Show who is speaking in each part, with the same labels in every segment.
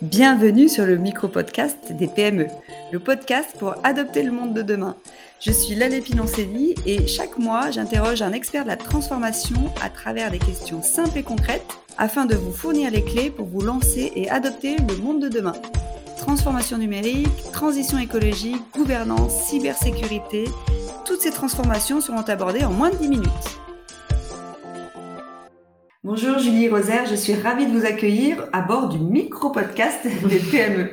Speaker 1: Bienvenue sur le micro-podcast des PME, le podcast pour adopter le monde de demain. Je suis Lalé Pinoncelli et chaque mois, j'interroge un expert de la transformation à travers des questions simples et concrètes afin de vous fournir les clés pour vous lancer et adopter le monde de demain. Transformation numérique, transition écologique, gouvernance, cybersécurité, toutes ces transformations seront abordées en moins de 10 minutes. Bonjour Julie Rosaire, je suis ravie de vous accueillir à bord du micro-podcast des PME.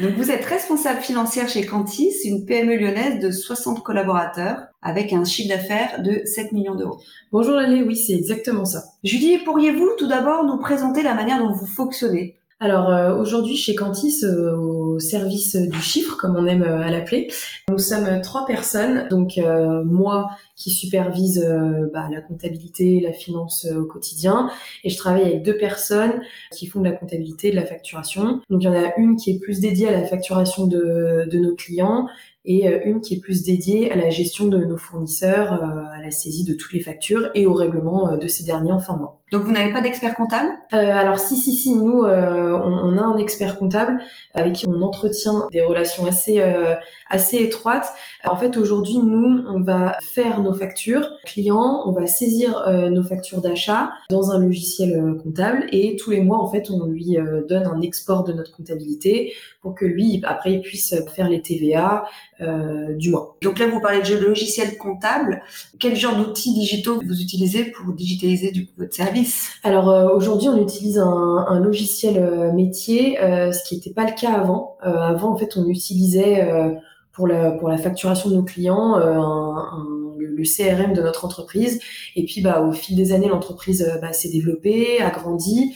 Speaker 1: Donc vous êtes responsable financière chez Cantis, une PME lyonnaise de 60 collaborateurs avec un chiffre d'affaires de 7 millions d'euros.
Speaker 2: Bonjour Lalé, oui c'est exactement ça.
Speaker 1: Julie, pourriez-vous tout d'abord nous présenter la manière dont vous fonctionnez?
Speaker 2: Alors euh, aujourd'hui chez Cantis, euh, au service du chiffre, comme on aime euh, à l'appeler, nous sommes trois personnes. Donc moi qui supervise bah, la comptabilité, la finance au quotidien, et je travaille avec deux personnes qui font de la comptabilité, de la facturation. Donc il y en a une qui est plus dédiée à la facturation de nos clients et une qui est plus dédiée à la gestion de nos fournisseurs, à la saisie de toutes les factures et au règlement de ces derniers en fin de mois.
Speaker 1: Donc vous n'avez pas d'expert comptable?
Speaker 2: Euh, Alors si si si, nous euh, on, a un expert comptable avec qui on entretient des relations assez euh, assez étroites. En fait aujourd'hui nous on va faire nos factures clients, on va saisir euh, nos factures d'achat dans un logiciel euh, comptable et tous les mois en fait on lui donne un export de notre comptabilité pour que lui après il puisse faire les TVA du mois.
Speaker 1: Donc là vous parlez de logiciel comptable. Quel genre d'outils digitaux vous utilisez pour digitaliser du coup votre service?
Speaker 2: Alors euh, aujourd'hui, on utilise un, logiciel euh, métier, euh, ce qui n'était pas le cas avant. avant, en fait, on utilisait pour la pour la facturation de nos clients le, CRM de notre entreprise. Et puis, bah, au fil des années, l'entreprise bah, s'est développée, a grandi,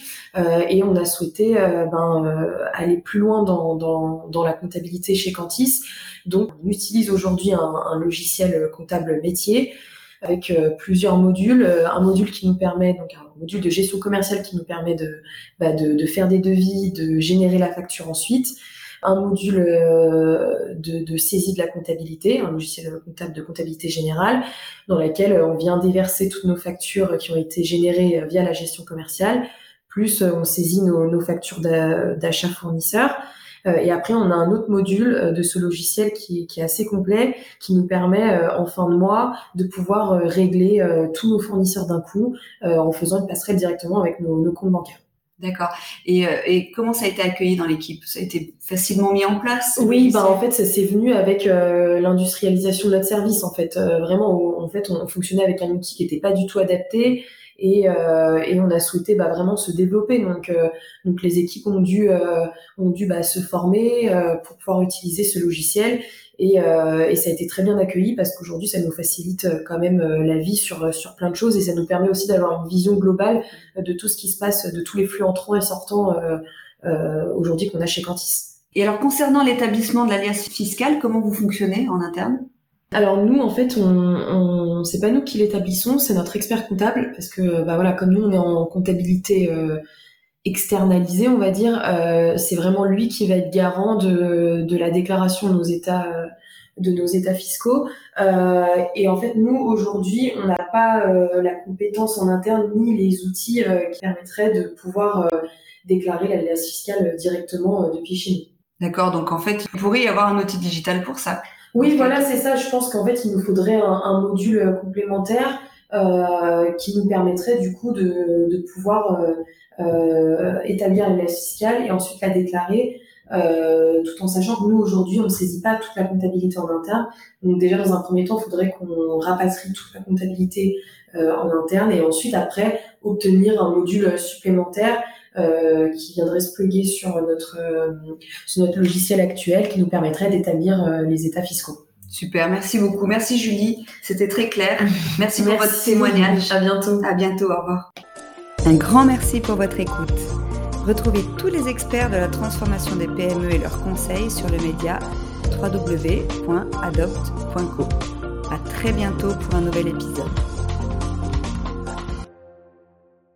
Speaker 2: et on a souhaité ben, aller plus loin dans, dans, dans la comptabilité chez Cantis. Donc, on utilise aujourd'hui un, un logiciel comptable métier avec euh, plusieurs modules. Euh, un module qui nous permet, donc un module de gestion commerciale qui nous permet de, bah, de, de, faire des devis, de générer la facture ensuite. Un module euh, de, saisie de la comptabilité, un logiciel comptable de comptabilité générale, dans lequel on vient déverser toutes nos factures qui ont été générées via la gestion commerciale, plus on saisit nos, factures d'achat fournisseurs. Euh, et après, on a un autre module euh, de ce logiciel qui, est assez complet, qui nous permet euh, en fin de mois de pouvoir régler tous nos fournisseurs d'un coup en faisant une passerelle directement avec nos comptes bancaires.
Speaker 1: D'accord. Et, et, comment ça a été accueilli dans l'équipe? Ça a été facilement mis en place?
Speaker 2: Oui, bah en fait, ça s'est venu avec l'industrialisation de notre service. En fait, vraiment, en fait, on fonctionnait avec un outil qui n'était pas du tout adapté et, euh, et on a souhaité bah, vraiment se développer. Donc, euh, donc les équipes ont dû, euh, ont dû bah, se former euh, pour pouvoir utiliser ce logiciel. Et, et, ça a été très bien accueilli parce qu'aujourd'hui, ça nous facilite quand même la vie sur, sur plein de choses et ça nous permet aussi d'avoir une vision globale de tout ce qui se passe, de tous les flux entrants et sortants aujourd'hui qu'on a chez Cantis.
Speaker 1: Et alors, concernant l'établissement de l'alias fiscale, comment vous fonctionnez en interne?
Speaker 2: Alors nous, en fait, on, on c'est pas nous qui l'établissons, c'est notre expert comptable, parce que bah voilà, comme nous on est en comptabilité euh, externalisée, on va dire, euh, c'est vraiment lui qui va être garant de, la déclaration de nos états euh, de nos états fiscaux. Et en fait, nous aujourd'hui, on n'a pas la compétence en interne ni les outils qui permettraient de pouvoir déclarer la l'alias fiscale directement depuis chez nous.
Speaker 1: D'accord, donc en fait, il pourrait y avoir un outil digital pour ça.
Speaker 2: Oui, voilà, c'est ça. Je pense qu'en fait, il nous faudrait un, module euh, complémentaire euh, qui nous permettrait du coup de, de pouvoir euh, euh, établir la fiscale et ensuite la déclarer, euh, tout en sachant que nous aujourd'hui, on ne saisit pas toute la comptabilité en interne. Donc déjà, dans un premier temps, il faudrait qu'on rapatrie toute la comptabilité euh, en interne et ensuite après obtenir un module supplémentaire euh, qui viendrait se plugger sur notre, euh, sur notre logiciel actuel qui nous permettrait d'établir euh, les états fiscaux.
Speaker 1: Super, merci beaucoup. Merci Julie, c'était très clair. Merci pour votre témoignage.
Speaker 2: À bientôt.
Speaker 1: À bientôt, au revoir. Un grand merci pour votre écoute. Retrouvez tous les experts de la transformation des PME et leurs conseils sur le média www.adopt.co. À très bientôt pour un nouvel épisode.